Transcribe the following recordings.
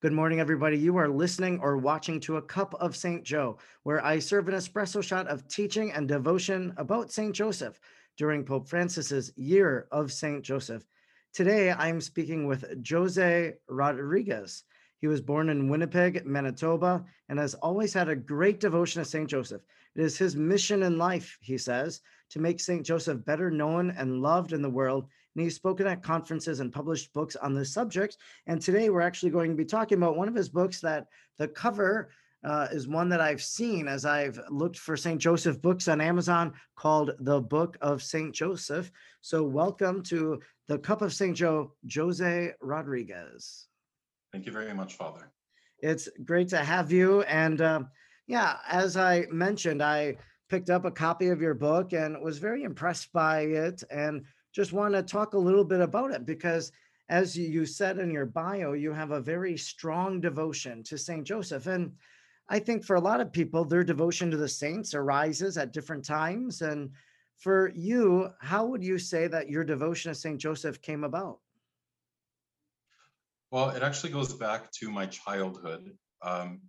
Good morning, everybody. You are listening or watching to A Cup of St. Joe, where I serve an espresso shot of teaching and devotion about St. Joseph during Pope Francis's year of St. Joseph. Today, I'm speaking with Jose Rodriguez. He was born in Winnipeg, Manitoba, and has always had a great devotion to St. Joseph. It is his mission in life, he says, to make St. Joseph better known and loved in the world and he's spoken at conferences and published books on this subject. And today we're actually going to be talking about one of his books that the cover uh, is one that I've seen as I've looked for St. Joseph books on Amazon called The Book of St. Joseph. So, welcome to the Cup of St. Joe, Jose Rodriguez. Thank you very much, Father. It's great to have you. And uh, yeah, as I mentioned, I picked up a copy of your book and was very impressed by it. And just want to talk a little bit about it because as you said in your bio, you have a very strong devotion to St. Joseph. And I think for a lot of people, their devotion to the saints arises at different times. And for you, how would you say that your devotion to St. Joseph came about? Well, it actually goes back to my childhood. Um,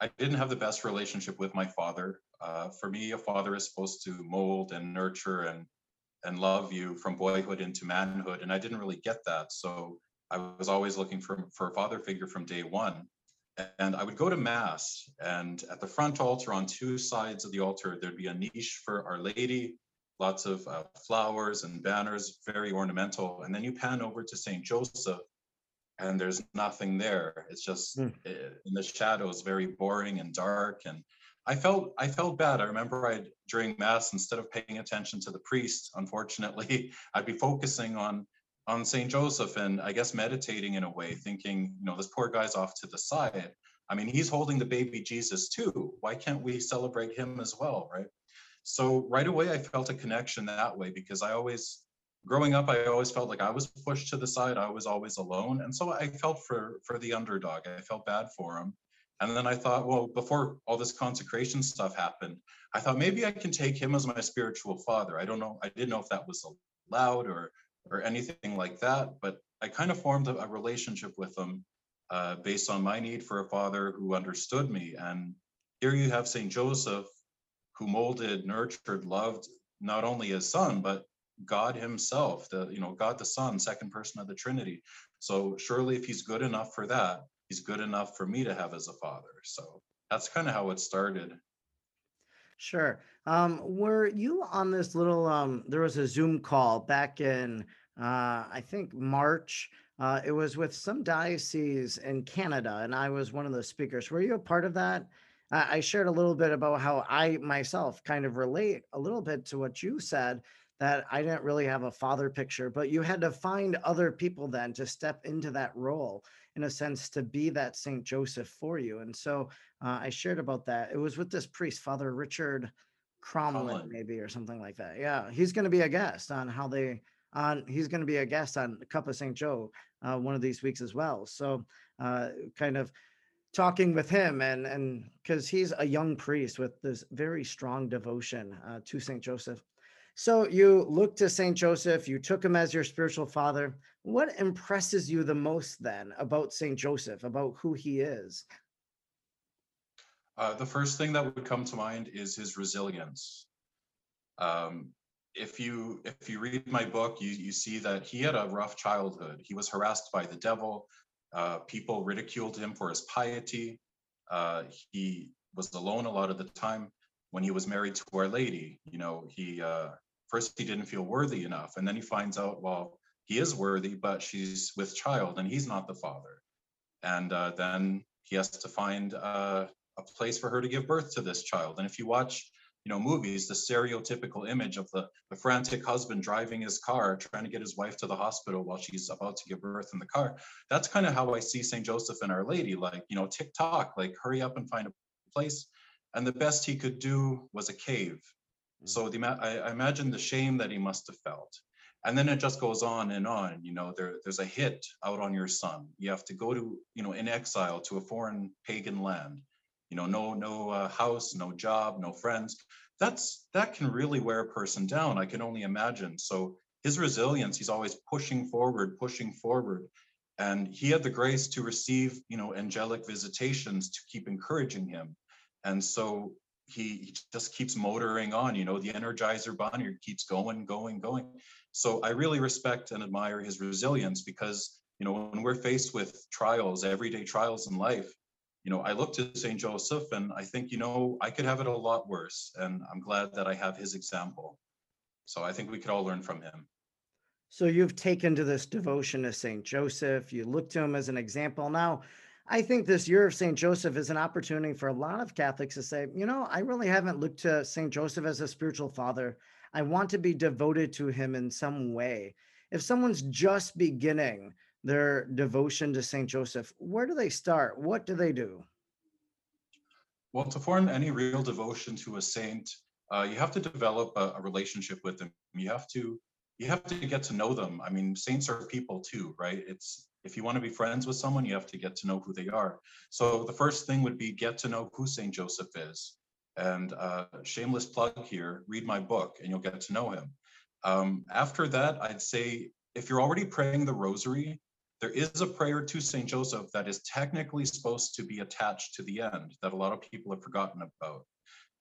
I didn't have the best relationship with my father. Uh, for me, a father is supposed to mold and nurture and and love you from boyhood into manhood. And I didn't really get that. So I was always looking for, for a father figure from day one. And I would go to Mass, and at the front altar, on two sides of the altar, there'd be a niche for Our Lady, lots of uh, flowers and banners, very ornamental. And then you pan over to St. Joseph, and there's nothing there. It's just mm. in the shadows, very boring and dark. And I felt I felt bad. I remember I during mass instead of paying attention to the priest, unfortunately, I'd be focusing on on St. Joseph and I guess meditating in a way, thinking, you know, this poor guy's off to the side. I mean, he's holding the baby Jesus too. Why can't we celebrate him as well, right? So right away I felt a connection that way because I always growing up I always felt like I was pushed to the side. I was always alone. And so I felt for for the underdog. I felt bad for him. And then I thought, well, before all this consecration stuff happened, I thought maybe I can take him as my spiritual father. I don't know. I didn't know if that was allowed or or anything like that, but I kind of formed a, a relationship with him uh, based on my need for a father who understood me. And here you have Saint Joseph, who molded, nurtured, loved not only his son but God Himself, the you know God the Son, second person of the Trinity. So surely, if He's good enough for that, he's good enough for me to have as a father. So that's kind of how it started. Sure. Um, were you on this little? Um, there was a Zoom call back in, uh, I think March. Uh, it was with some diocese in Canada, and I was one of the speakers. Were you a part of that? I shared a little bit about how I myself kind of relate a little bit to what you said that I didn't really have a father picture, but you had to find other people then to step into that role in a sense to be that St. Joseph for you. And so uh, I shared about that. It was with this priest, Father Richard Cromlin, maybe, or something like that. Yeah, he's going to be a guest on how they on. He's going to be a guest on Cup of St. Joe uh, one of these weeks as well. So uh, kind of talking with him and and because he's a young priest with this very strong devotion uh, to St. Joseph. So you look to St. Joseph, you took him as your spiritual father. What impresses you the most then about St. Joseph, about who he is? Uh, the first thing that would come to mind is his resilience. Um, if you if you read my book, you you see that he had a rough childhood. He was harassed by the devil. Uh, people ridiculed him for his piety. Uh, he was alone a lot of the time. When he was married to Our Lady, you know, he uh, first he didn't feel worthy enough and then he finds out well he is worthy but she's with child and he's not the father. And uh, then he has to find uh, a place for her to give birth to this child. And if you watch you know movies the stereotypical image of the, the frantic husband driving his car trying to get his wife to the hospital while she's about to give birth in the car that's kind of how i see saint joseph and our lady like you know tick tock like hurry up and find a place. And the best he could do was a cave so the I, I imagine the shame that he must have felt. And then it just goes on and on. You know, there, there's a hit out on your son. You have to go to, you know, in exile to a foreign pagan land. You know, no no uh, house, no job, no friends. That's that can really wear a person down. I can only imagine. So his resilience, he's always pushing forward, pushing forward. And he had the grace to receive, you know, angelic visitations to keep encouraging him. And so he, he just keeps motoring on, you know, the Energizer Bunny keeps going, going, going. So I really respect and admire his resilience because, you know, when we're faced with trials, everyday trials in life, you know, I look to St. Joseph and I think, you know, I could have it a lot worse. And I'm glad that I have his example. So I think we could all learn from him. So you've taken to this devotion to Saint Joseph. You look to him as an example. Now, I think this year of Saint Joseph is an opportunity for a lot of Catholics to say, you know, I really haven't looked to Saint Joseph as a spiritual father. I want to be devoted to him in some way. If someone's just beginning their devotion to Saint Joseph, where do they start? What do they do? Well, to form any real devotion to a saint, uh, you have to develop a, a relationship with them. You have to you have to get to know them. I mean, saints are people too, right? It's if you want to be friends with someone, you have to get to know who they are. So the first thing would be get to know who Saint Joseph is. And uh, shameless plug here, read my book and you'll get to know him. Um, after that, I'd say if you're already praying the rosary, there is a prayer to Saint Joseph that is technically supposed to be attached to the end that a lot of people have forgotten about.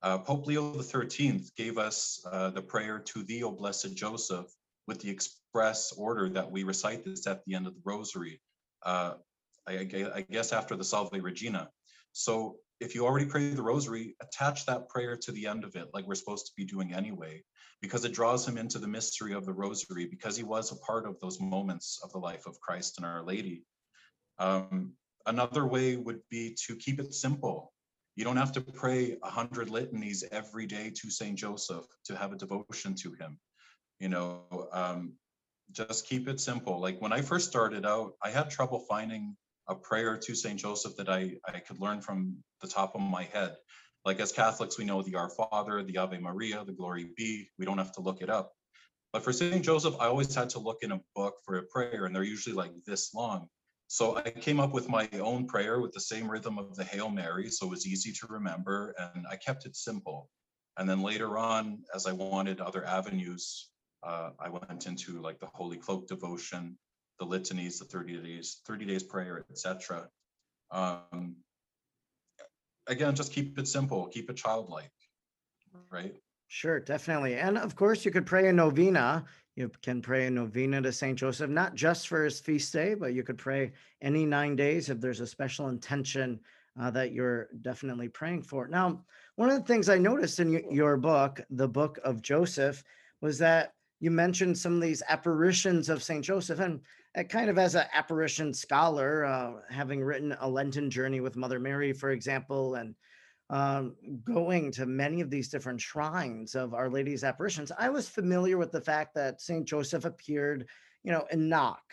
Uh, Pope Leo XIII gave us uh, the prayer to thee, O blessed Joseph, with the express order that we recite this at the end of the rosary, uh, I, I, guess after the Salve Regina. So if you already pray the rosary, attach that prayer to the end of it, like we're supposed to be doing anyway, because it draws him into the mystery of the rosary, because he was a part of those moments of the life of Christ and Our Lady. Um, another way would be to keep it simple. You don't have to pray a hundred litanies every day to Saint Joseph to have a devotion to him you know um, just keep it simple. Like when i first started out i had trouble finding a prayer to saint joseph that i i could learn from the top of my head. Like as catholics we know the our father the ave maria the glory be. We don't have to look it up. But for saint joseph i always had to look in a book for a prayer and they're usually like this long. So i came up with my own prayer with the same rhythm of the hail mary so it was easy to remember and i kept it simple. And then later on as i wanted other avenues uh, I went into like the Holy Cloak devotion, the litanies, the 30 days, 30 days prayer, etc. Um, again, just keep it simple, keep it childlike, right? Sure, definitely. And of course, you could pray a novena. You can pray a novena to St. Joseph, not just for his feast day, but you could pray any nine days if there's a special intention uh, that you're definitely praying for. Now, one of the things I noticed in your book, the book of Joseph, was that you mentioned some of these apparitions of St. Joseph, and uh, kind of as an apparition scholar, uh, having written a Lenten journey with Mother Mary, for example, and um, going to many of these different shrines of Our Lady's apparitions, I was familiar with the fact that St. Joseph appeared, you know, in Knock.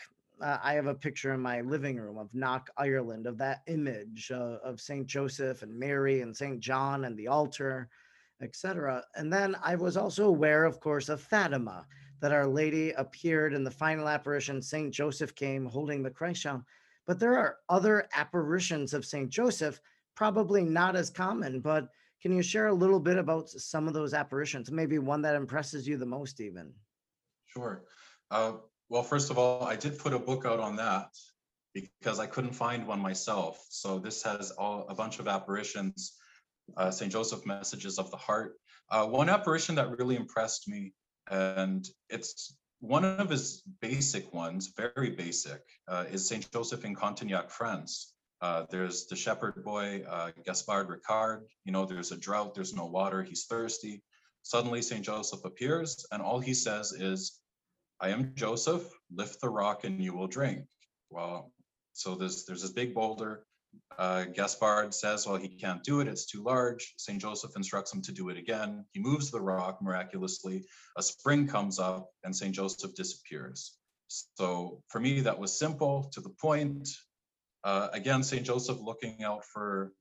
Uh, I have a picture in my living room of Knock, Ireland, of that image uh, of St. Joseph and Mary and St. John and the altar etc. And then I was also aware, of course, of Fatima, that Our Lady appeared in the final apparition. Saint Joseph came holding the Christ child. But there are other apparitions of Saint Joseph, probably not as common. But can you share a little bit about some of those apparitions? Maybe one that impresses you the most, even. Sure. Uh, well, first of all, I did put a book out on that because I couldn't find one myself. So this has all a bunch of apparitions uh, St. Joseph Messages of the Heart. Uh, one apparition that really impressed me, and it's one of his basic ones, very basic, uh, is St. Joseph in Cotignac, France. Uh, there's the shepherd boy, uh, Gaspard Ricard. You know, there's a drought, there's no water, he's thirsty. Suddenly, St. Joseph appears, and all he says is, I am Joseph, lift the rock and you will drink. Well, so there's, there's this big boulder, uh, Gaspard says, well, he can't do it, it's too large. St. Joseph instructs him to do it again. He moves the rock miraculously. A spring comes up and St. Joseph disappears. So for me, that was simple, to the point. Uh, again, St. Joseph looking out for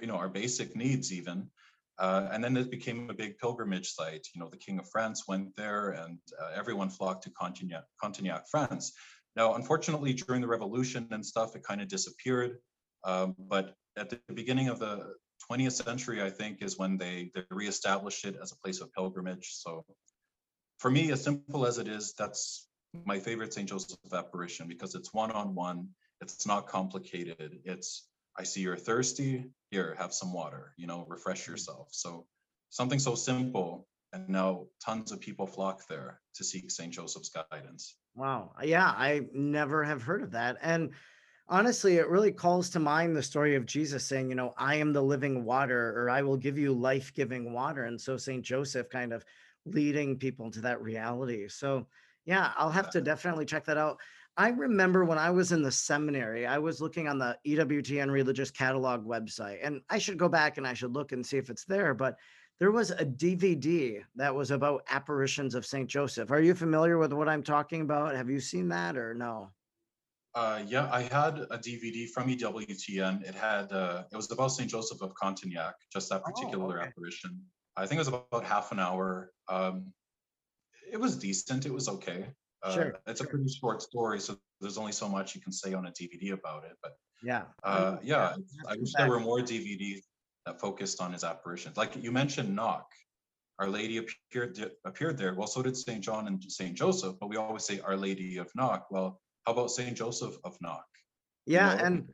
you know, our basic needs even. Uh, and then it became a big pilgrimage site. You know, the King of France went there and uh, everyone flocked to Cotignac, Cotignac, France. Now, unfortunately, during the revolution and stuff, it kind of disappeared. Um, but at the beginning of the 20th century, I think, is when they, they reestablished it as a place of pilgrimage. So for me, as simple as it is, that's my favorite St. Joseph apparition because it's one-on-one, it's not complicated. It's, I see you're thirsty, here, have some water, you know, refresh yourself. So something so simple, and now tons of people flock there to seek St. Joseph's guidance. Wow. Yeah, I never have heard of that. And honestly, it really calls to mind the story of Jesus saying, you know, I am the living water, or I will give you life giving water. And so St. Joseph kind of leading people to that reality. So, yeah, I'll have to uh-huh. definitely check that out. I remember when I was in the seminary, I was looking on the EWTN Religious Catalog website, and I should go back and I should look and see if it's there. But there was a DVD that was about apparitions of St. Joseph. Are you familiar with what I'm talking about? Have you seen that or no? Uh, yeah, I had a DVD from EWTN. It had, uh, it was about St. Joseph of Cotignac, just that Oh, particular okay. apparition. I think it was about half an hour. Um, it was decent. It was okay. Uh, Sure, it's a pretty short story, so there's only so much you can say on a DVD about it. But Yeah. uh, yeah, I'll I wish there were more DVDs that focused on his apparitions. Like you mentioned, Knock. Our Lady appeared appeared there. Well, so did Saint John and Saint Joseph, but we always say Our Lady of Knock. Well, how about Saint Joseph of Knock? you Yeah, know? and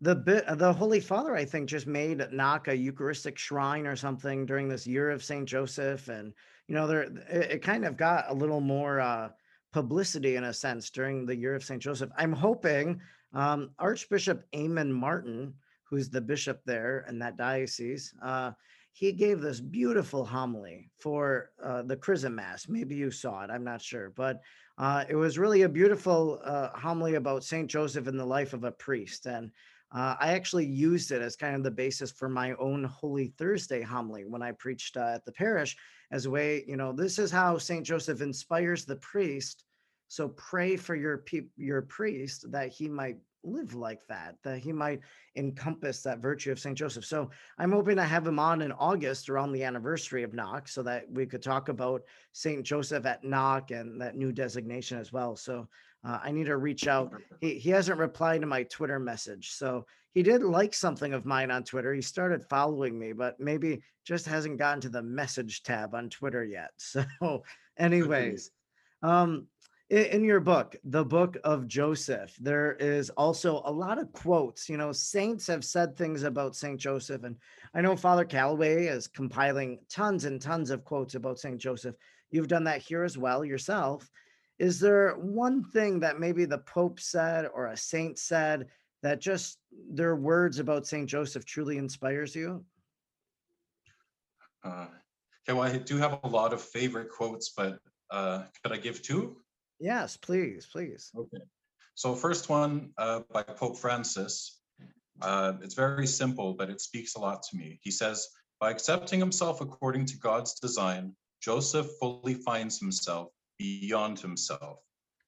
the bit the Holy Father, I think, just made knock a Eucharistic shrine or something during this year of Saint Joseph, and you know, there it, it kind of got a little more uh, publicity in a sense during the year of Saint Joseph. I'm hoping um, Archbishop Eamon Martin, who's the bishop there in that diocese, uh, he gave this beautiful homily for uh, the Chrism Mass. Maybe you saw it, I'm not sure, but uh, it was really a beautiful uh, homily about Saint Joseph and the life of a priest, and uh, I actually used it as kind of the basis for my own Holy Thursday homily when I preached uh, at the parish, as a way, you know, this is how Saint Joseph inspires the priest. So pray for your peop- your priest that he might live like that, that he might encompass that virtue of Saint Joseph. So I'm hoping to have him on in August around the anniversary of Knock, so that we could talk about Saint Joseph at Knock and that new designation as well. So uh, I need to reach out. He he hasn't replied to my Twitter message, so he did like something of mine on Twitter. He started following me, but maybe just hasn't gotten to the message tab on Twitter yet. So, anyways, um, in, your book, the book of Joseph, there is also a lot of quotes. You know, saints have said things about Saint Joseph, and I know Father Calloway is compiling tons and tons of quotes about Saint Joseph. You've done that here as well yourself. Is there one thing that maybe the Pope said or a saint said that just their words about Saint Joseph truly inspires you? Uh, okay, well, I do have a lot of favorite quotes, but uh, could I give two? Yes, please, please. Okay. So first one uh, by Pope Francis. Uh, it's very simple, but it speaks a lot to me. He says, by accepting himself according to God's design, Joseph fully finds himself beyond himself.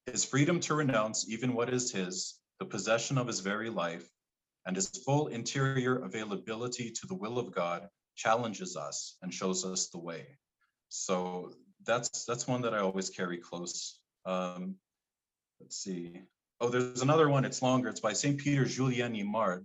His freedom to renounce even what is his, the possession of his very life, and his full interior availability to the will of God challenges us and shows us the way. So that's that's one that I always carry close. Um, let's see. Oh, there's another one. It's longer. It's by Saint Peter Julien Eymard,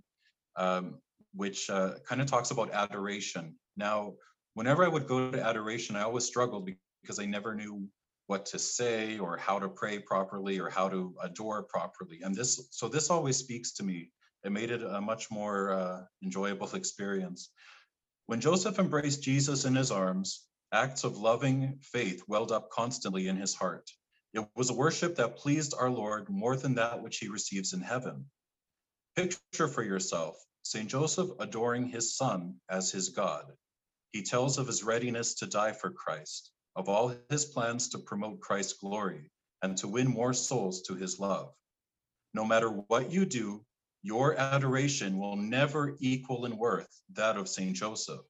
um, which uh, kind of talks about adoration. Now, whenever I would go to adoration, I always struggled because I never knew what to say or how to pray properly or how to adore properly. And this, so this always speaks to me. It made it a much more uh, enjoyable experience. When Joseph embraced Jesus in his arms, acts of loving faith welled up constantly in his heart. It was a worship that pleased our Lord more than that which he receives in heaven. Picture for yourself St. Joseph adoring his son as his God. He tells of his readiness to die for Christ, of all his plans to promote Christ's glory and to win more souls to his love. No matter what you do, your adoration will never equal in worth that of St. Joseph.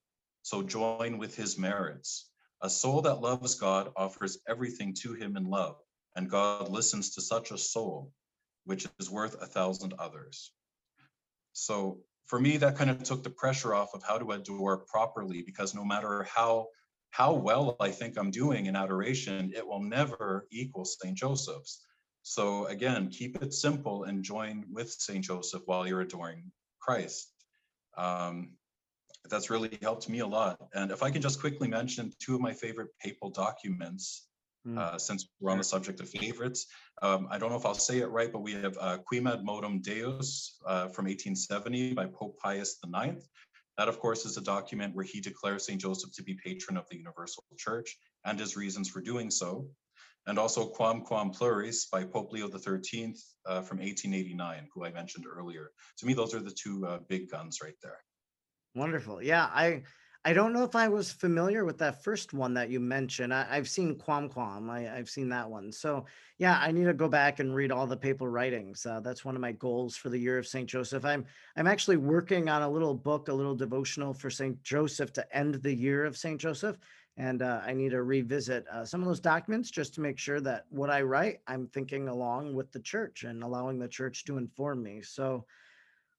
So join with his merits. A soul that loves God offers everything to him in love, and God listens to such a soul, which is worth a thousand others. So for me, that kind of took the pressure off of how to adore properly, because no matter how how well I think I'm doing in adoration, it will never equal St. Joseph's. So again, keep it simple and join with St. Joseph while you're adoring Christ. Um, that's really helped me a lot. And if I can just quickly mention two of my favorite papal documents, Mm. uh, since we're on the subject of favorites. Um, I don't know if I'll say it right, but we have uh, Quemadmodum Deus uh, from 1870 by Pope Pius IX. That, of course, is a document where he declares St. Joseph to be patron of the Universal Church and his reasons for doing so. And also Quamquam Pluries by Pope Leo XIII uh, from 1889, who I mentioned earlier. To me, those are the two uh, big guns right there. Wonderful. Yeah, I I don't know if I was familiar with that first one that you mentioned. I, I've seen Quamquam. I, I've seen that one. So yeah, I need to go back and read all the papal writings. Uh, that's one of my goals for the year of Saint Joseph. I'm I'm actually working on a little book, a little devotional for Saint Joseph to end the year of Saint Joseph, and uh, I need to revisit uh, some of those documents just to make sure that what I write, I'm thinking along with the church and allowing the church to inform me. So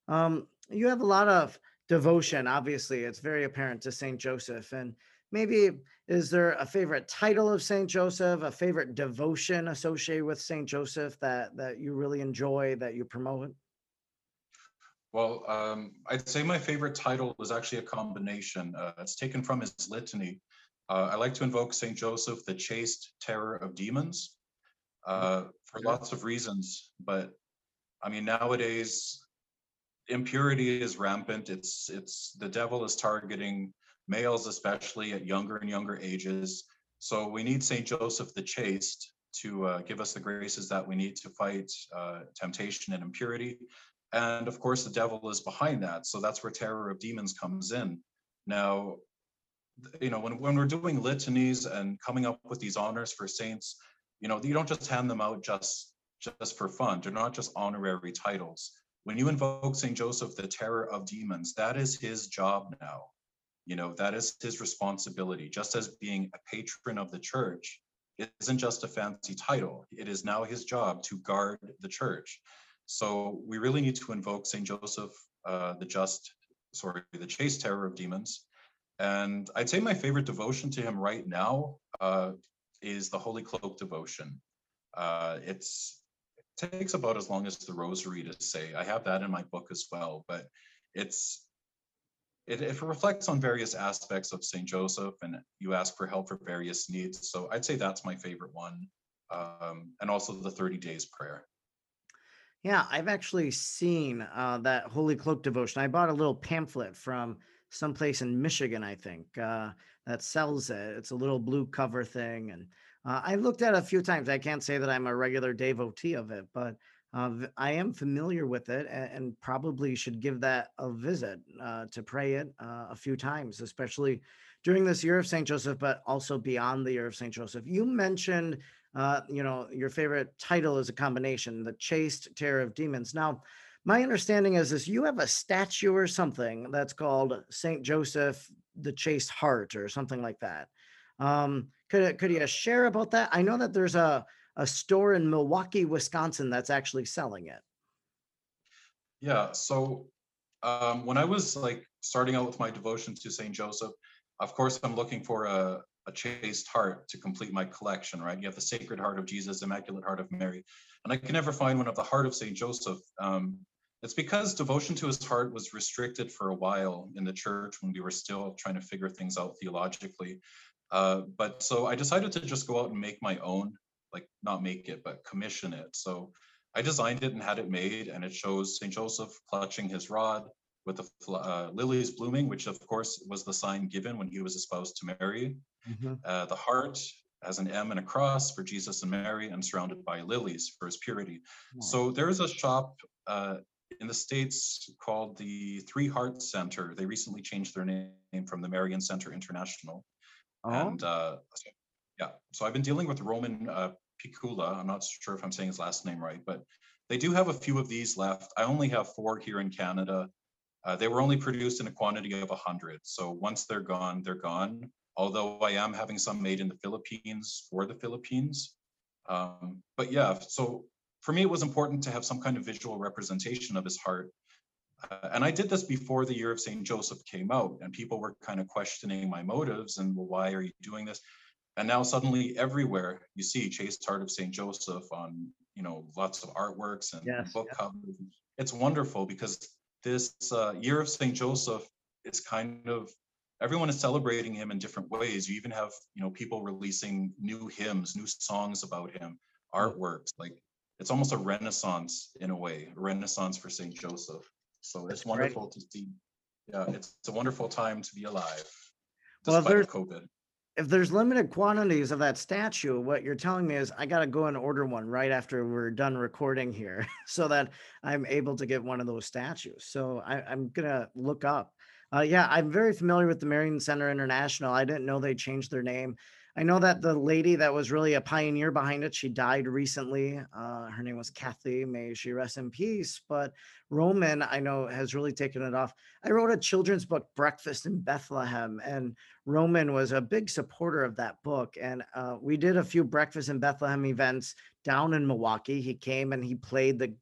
um, you have a lot of devotion. Obviously, it's very apparent to Saint Joseph. And maybe is there a favorite title of Saint Joseph, a favorite devotion associated with Saint Joseph that that you really enjoy that you promote? Well, um, I'd say my favorite title is actually a combination. Uh, it's taken from his litany. Uh, I like to invoke Saint Joseph, the chaste terror of demons, uh, for lots of reasons. But I mean, nowadays impurity is rampant. It's it's the devil is targeting males, especially at younger and younger ages. So we need Saint Joseph, the chaste, to uh, give us the graces that we need to fight uh, temptation and impurity. And of course, the devil is behind that. So that's where terror of demons comes in. Now, you know, when, when we're doing litanies and coming up with these honors for saints, you know, you don't just hand them out just just for fun. They're not just honorary titles. When you invoke Saint Joseph, the terror of demons, that is his job now. You know, that is his responsibility. Just as being a patron of the church isn't just a fancy title. It is now his job to guard the church. So we really need to invoke Saint Joseph, uh, the just, sorry, the chaste terror of demons. And I'd say my favorite devotion to him right now uh, is the Holy Cloak devotion. Uh, it's it takes about as long as the Rosary to say. I have that in my book as well, but it's it, it reflects on various aspects of Saint Joseph, and you ask for help for various needs. So I'd say that's my favorite one, um, and also the Thirty Days Prayer. Yeah, I've actually seen uh, that Holy Cloak devotion. I bought a little pamphlet from someplace in Michigan, I think, uh, that sells it. It's a little blue cover thing, and uh, I've looked at it a few times. I can't say that I'm a regular devotee of it, but uh, I am familiar with it, and, and probably should give that a visit uh, to pray it uh, a few times, especially during this year of Saint Joseph, but also beyond the year of Saint Joseph. You mentioned uh, you know, your favorite title is a combination, the chaste terror of demons. Now, my understanding is this you have a statue or something that's called Saint Joseph the Chaste Heart or something like that. Um, could could you share about that? I know that there's a a store in Milwaukee, Wisconsin that's actually selling it. Yeah. So um, when I was like starting out with my devotion to Saint Joseph, of course, I'm looking for a, a chaste heart to complete my collection, right? You have the Sacred Heart of Jesus, Immaculate Heart of Mary, and I can never find one of the Heart of Saint Joseph. Um, it's because devotion to his heart was restricted for a while in the church when we were still trying to figure things out theologically. Uh, but so I decided to just go out and make my own, like not make it, but commission it. So I designed it and had it made, and it shows Saint Joseph clutching his rod with the uh, lilies blooming, which of course was the sign given when he was espoused to Mary. Mhm. Uh, the heart has an M and a cross for Jesus and Mary, and surrounded by lilies for his purity. Nice. So there is a shop uh, in the States called the Three Hearts Center. They recently changed their name from the Marian Center International. Oh, And uh, yeah, so I've been dealing with Roman uh, Picula. I'm not sure if I'm saying his last name right, but they do have a few of these left. I only have four here in Canada. Uh, they were only produced in a quantity of 100. So once they're gone, they're gone. Although I am having some made in the Philippines for the Philippines. Um, but yeah, so for me, it was important to have some kind of visual representation of his heart. Uh, and I did this before the year of St. Joseph came out, and people were kind of questioning my motives and, well, why are you doing this? And now suddenly everywhere you see Chaste Heart of St. Joseph on, you know, lots of artworks and Yes, book yeah. covers. It's wonderful because this uh, year of St. Joseph is kind of everyone is celebrating him in different ways. You even have, you know, people releasing new hymns, new songs about him, artworks. Like it's almost a renaissance in a way, a renaissance for Saint Joseph. So it's wonderful to see. Yeah, it's, it's a wonderful time to be alive. Well, Despite there's- COVID. if there's limited quantities of that statue, what you're telling me is I got to go and order one right after we're done recording here so that I'm able to get one of those statues. So I, I'm going to look up. Uh, yeah, I'm very familiar with the Marian Center International. I didn't know they changed their name. I know that the lady that was really a pioneer behind it, she died recently. Uh, her name was Kathy. May she rest in peace. But Roman, I know, has really taken it off. I wrote a children's book, Breakfast in Bethlehem, and Roman was a big supporter of that book. And uh, we did a few Breakfast in Bethlehem events down in Milwaukee. He came and he played the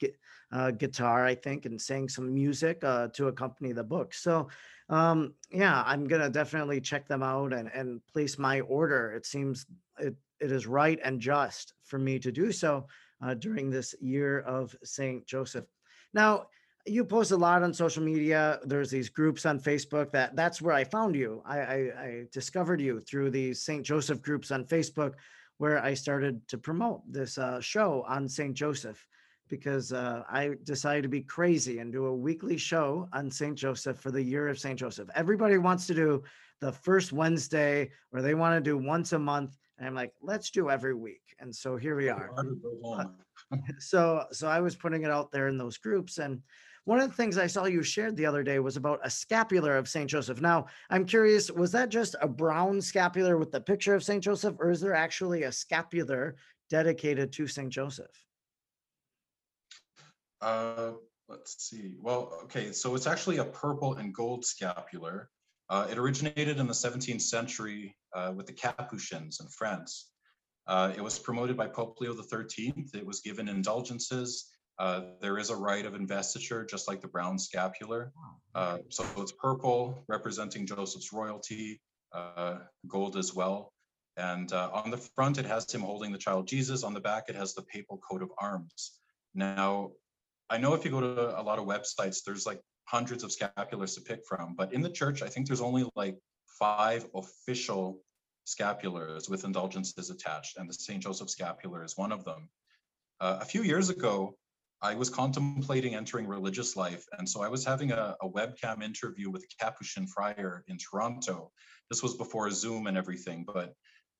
uh, guitar, I think, and sang some music uh, to accompany the book. So, um, yeah, I'm to definitely check them out and, and place my order. It seems it, it is right and just for me to do so uh, during this year of St. Joseph. Now, you post a lot on social media. There's these groups on Facebook that that's where I found you. I, I, I discovered you through these St. Joseph groups on Facebook, where I started to promote this uh, show on St. Joseph because uh, I decided to be crazy and do a weekly show on St. Joseph for the year of St. Joseph. Everybody wants to do the first Wednesday or they want to do once a month. And I'm like, let's do every week. And so here we are Hard to go home. so so i was putting it out there in those groups and one of the things i saw you shared the other day was about a scapular of saint joseph now i'm curious was that just a brown scapular with the picture of saint joseph or is there actually a scapular dedicated to saint joseph Uh, let's see. Well, okay, so it's actually a purple and gold scapular. Uh, it originated in the 17th century uh, with the Capuchins in France. Uh, it was promoted by Pope Leo XIII. It was given indulgences. Uh, there is a rite of investiture, just like the brown scapular. Uh, so it's purple, representing Joseph's royalty, uh, gold as well. And uh, on the front, it has him holding the child Jesus. On the back, it has the papal coat of arms. Now, I know if you go to a lot of websites, there's like hundreds of scapulars to pick from, but in the church, I think there's only like five official scapulars with indulgences attached, and the St. Joseph scapular is one of them. Uh, a few years ago, I was contemplating entering religious life, and so I was having a, a webcam interview with a Capuchin friar in Toronto. This was before Zoom and everything, but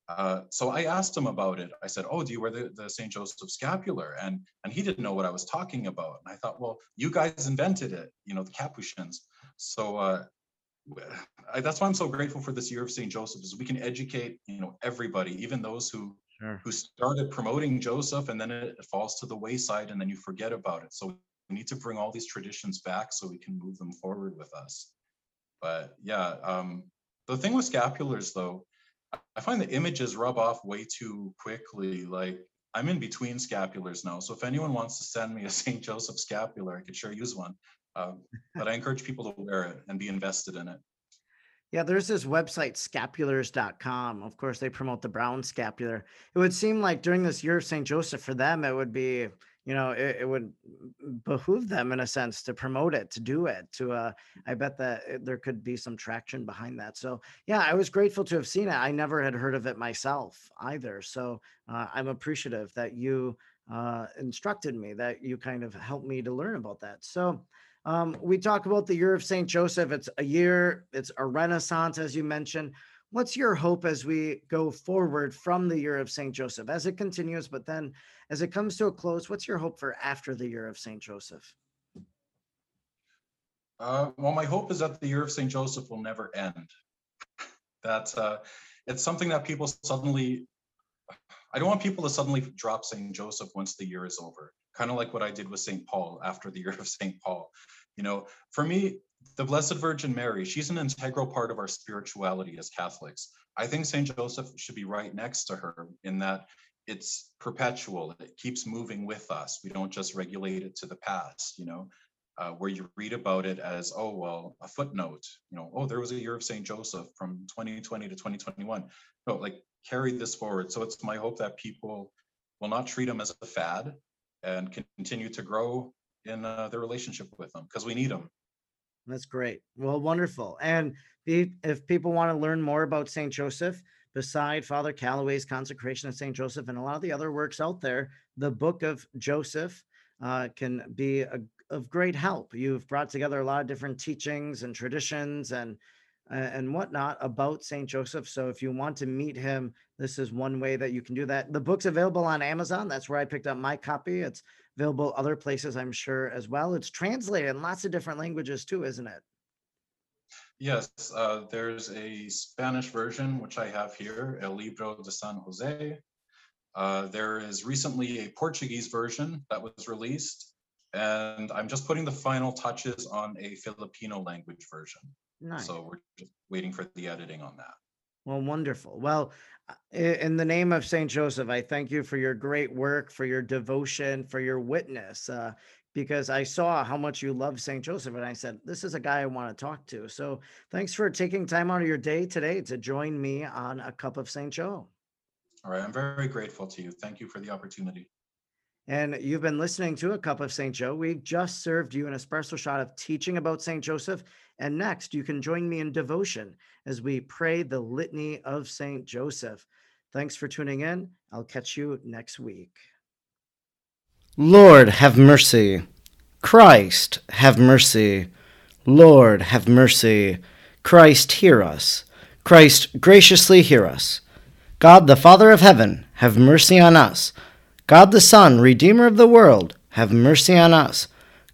uh, so I asked him about it. I said, "Oh, do you wear the, the Saint Joseph scapular?" And and he didn't know what I was talking about. And I thought, well, you guys invented it, you know, the Capuchins. So uh, I, that's why I'm so grateful for this year of Saint Joseph, is we can educate, you know, everybody, even those who sure who started promoting Joseph, and then it, it falls to the wayside, and then you forget about it. So we need to bring all these traditions back so we can move them forward with us. But yeah, um, the thing with scapulars, though. I find the images rub off way too quickly. Like I'm in between scapulars now. So if anyone wants to send me a St. Joseph scapular, I could sure use one. Um, but I encourage people to wear it and be invested in it. Yeah, there's this website, scapulars.com. Of course, they promote the brown scapular. It would seem like during this year of St. Joseph, for them, it would be, you know, it, it would behoove them in a sense to promote it, to do it, to, uh, I bet that it- there could be some traction behind that. So, yeah, I was grateful to have seen it. I never had heard of it myself either. So, uh, I'm appreciative that you uh, instructed me, that you kind of helped me to learn about that. So, um, we talk about the year of St. Joseph. It's a year, it's a renaissance, as you mentioned. What's your hope as we go forward from the year of St. Joseph as it continues? But then as it comes to a close, what's your hope for after the year of St. Joseph? Uh, well, my hope is that the year of St. Joseph will never end. That uh, it's something that people suddenly, I don't want people to suddenly drop St. Joseph once the year is over, kind of like what I did with St. Paul after the year of St. Paul. You know, for me, the Blessed Virgin Mary, she's an integral part of our spirituality as Catholics. I think St. Joseph should be right next to her in that it's perpetual, it keeps moving with us. We don't just regulate it to the past, you know uh, where you read about it as, oh, well, a footnote, you know, oh, there was a year of St. Joseph from 2020 to 2021. No, like carry this forward. So it's my hope that people will not treat them as a fad and continue to grow in uh, their relationship with them because we need them. That's great. Well, wonderful. And if people want to learn more about St. Joseph, beside Father Calloway's consecration of St. Joseph and a lot of the other works out there, the book of Joseph uh, can be a, of great help. You've brought together a lot of different teachings and traditions and and whatnot about St. Joseph. So if you want to meet him, this is one way that you can do that. The book's available on Amazon. That's where I picked up my copy. It's available other places, I'm sure, as well. It's translated in lots of different languages too, isn't it? Yes, uh, there's a Spanish version, which I have here, El Libro de San Jose. Uh, there is recently a Portuguese version that was released, and I'm just putting the final touches on a Filipino language version. Nice. So we're just waiting for the editing on that. Well, wonderful. Well, in the name of St. Joseph, I thank you for your great work, for your devotion, for your witness. Uh, because I saw how much you love St. Joseph. And I said, this is a guy I want to talk to. So thanks for taking time out of your day today to join me on a cup of St. Joe. All right. I'm very grateful to you. Thank you for the opportunity. And you've been listening to A Cup of St. Joe. We've just served you an espresso shot of teaching about St. Joseph. And next, you can join me in devotion as we pray the litany of St. Joseph. Thanks for tuning in. I'll catch you next week. Lord, have mercy. Christ, have mercy. Lord, have mercy. Christ, hear us. Christ, graciously hear us. God, the Father of heaven, have mercy on us. God, the Son, Redeemer of the world, have mercy on us.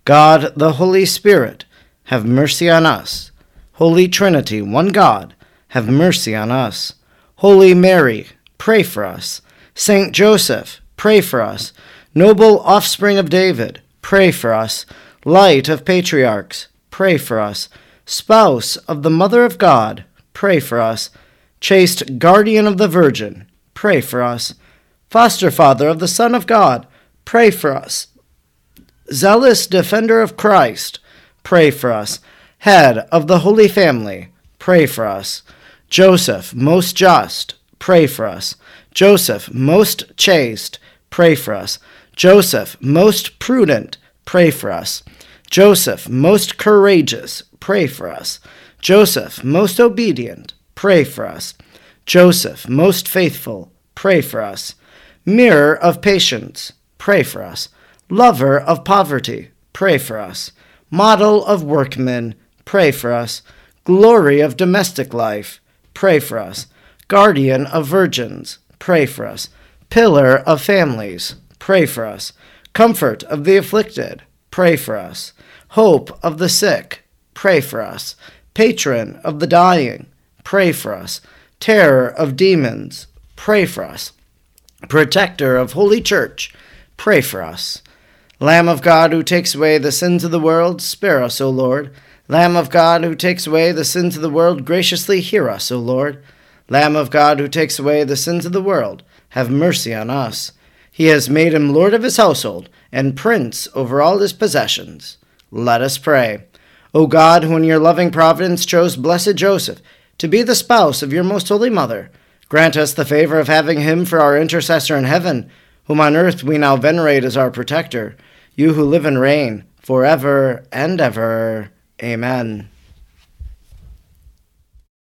God, the Holy Spirit, have mercy on us. Holy Trinity, one God, have mercy on us. Holy Mary, pray for us. Saint Joseph, pray for us. Noble offspring of David, pray for us. Light of patriarchs, pray for us. Spouse of the Mother of God, pray for us. Chaste guardian of the Virgin, pray for us. Foster father of the Son of God, pray for us. Zealous defender of Christ, pray for us. Head of the Holy Family, pray for us. Joseph, most just, pray for us. Joseph, most chaste, pray for us. Joseph, most prudent, pray for us. Joseph, most courageous, pray for us. Joseph, most obedient, pray for us. Joseph, most faithful, pray for us. Mirror of patience, pray for us. Lover of poverty, pray for us. Model of workmen, pray for us. Glory of domestic life, pray for us. Guardian of virgins, pray for us. Pillar of families, pray for us. Comfort of the afflicted, pray for us. Hope of the sick, pray for us. Patron of the dying, pray for us. Terror of demons, pray for us. Protector of Holy Church, pray for us. Lamb of God who takes away the sins of the world, spare us, O Lord. Lamb of God who takes away the sins of the world, graciously hear us, O Lord. Lamb of God who takes away the sins of the world, have mercy on us. He has made him Lord of his household and prince over all his possessions. Let us pray. O God, who in your loving providence chose blessed Joseph to be the spouse of your most holy mother, grant us the favor of having him for our intercessor in heaven, whom on earth we now venerate as our protector, you who live and reign forever and ever. Amen.